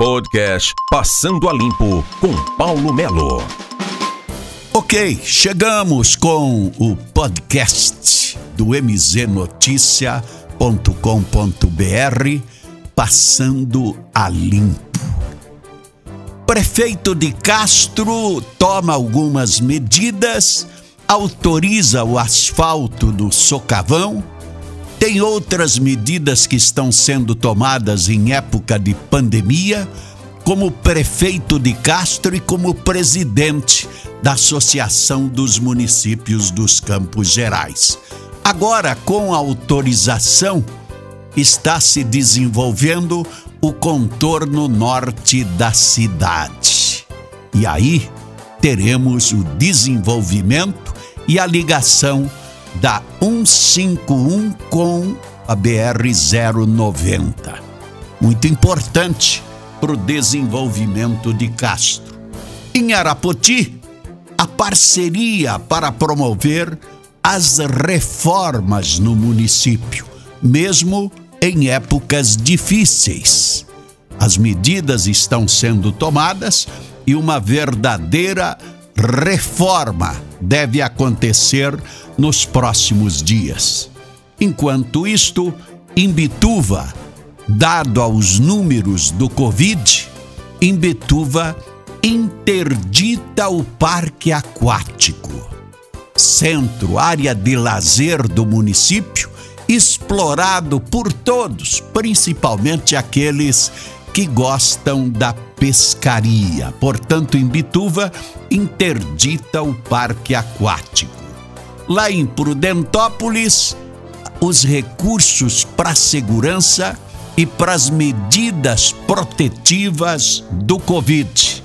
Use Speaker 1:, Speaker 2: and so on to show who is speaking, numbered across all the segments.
Speaker 1: Podcast Passando a Limpo com Paulo Melo.
Speaker 2: Ok, chegamos com o podcast do mznoticia.com.br Passando a Limpo. Prefeito de Castro toma algumas medidas, autoriza o asfalto do socavão tem outras medidas que estão sendo tomadas em época de pandemia, como prefeito de Castro e como presidente da Associação dos Municípios dos Campos Gerais. Agora, com autorização, está se desenvolvendo o contorno norte da cidade. E aí teremos o desenvolvimento e a ligação da 151 com a BR 090. Muito importante para o desenvolvimento de Castro. Em Arapoti, a parceria para promover as reformas no município, mesmo em épocas difíceis. As medidas estão sendo tomadas e uma verdadeira reforma deve acontecer nos próximos dias. Enquanto isto, Imbituva, dado aos números do Covid, Imbituva interdita o parque aquático. Centro, área de lazer do município, explorado por todos, principalmente aqueles que gostam da pescaria. Portanto, em Bituva, interdita o parque aquático. Lá em Prudentópolis, os recursos para segurança e para as medidas protetivas do Covid.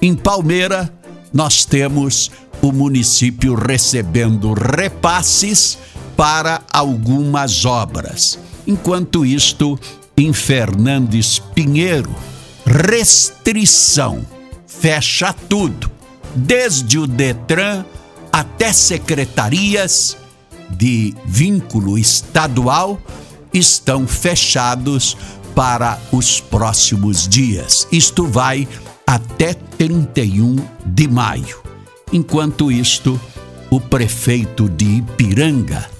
Speaker 2: Em Palmeira, nós temos o município recebendo repasses para algumas obras. Enquanto isto, em Fernandes Pinheiro, restrição, fecha tudo, desde o Detran até secretarias de vínculo estadual estão fechados para os próximos dias. Isto vai até 31 de maio. Enquanto isto, o prefeito de Ipiranga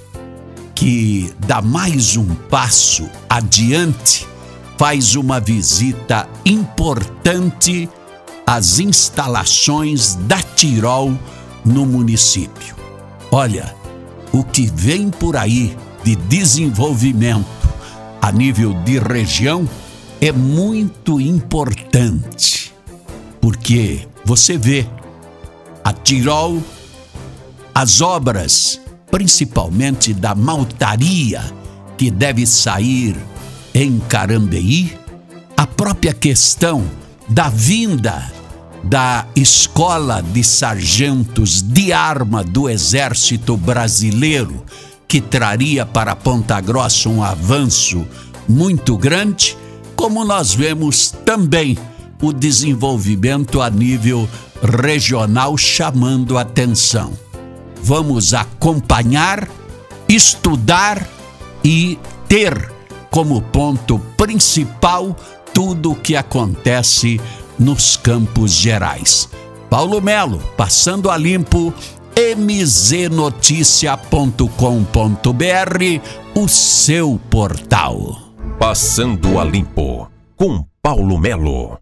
Speaker 2: que dá mais um passo adiante, faz uma visita importante às instalações da Tirol no município. Olha, o que vem por aí de desenvolvimento a nível de região é muito importante, porque você vê a Tirol, as obras principalmente da maltaria que deve sair em Carambeí, a própria questão da vinda da Escola de Sargentos de Arma do Exército Brasileiro, que traria para Ponta Grossa um avanço muito grande, como nós vemos também o desenvolvimento a nível regional chamando atenção vamos acompanhar, estudar e ter como ponto principal tudo o que acontece nos Campos Gerais. Paulo Melo, passando a limpo, mznoticia.com.br, o seu portal.
Speaker 1: Passando a limpo com Paulo Melo.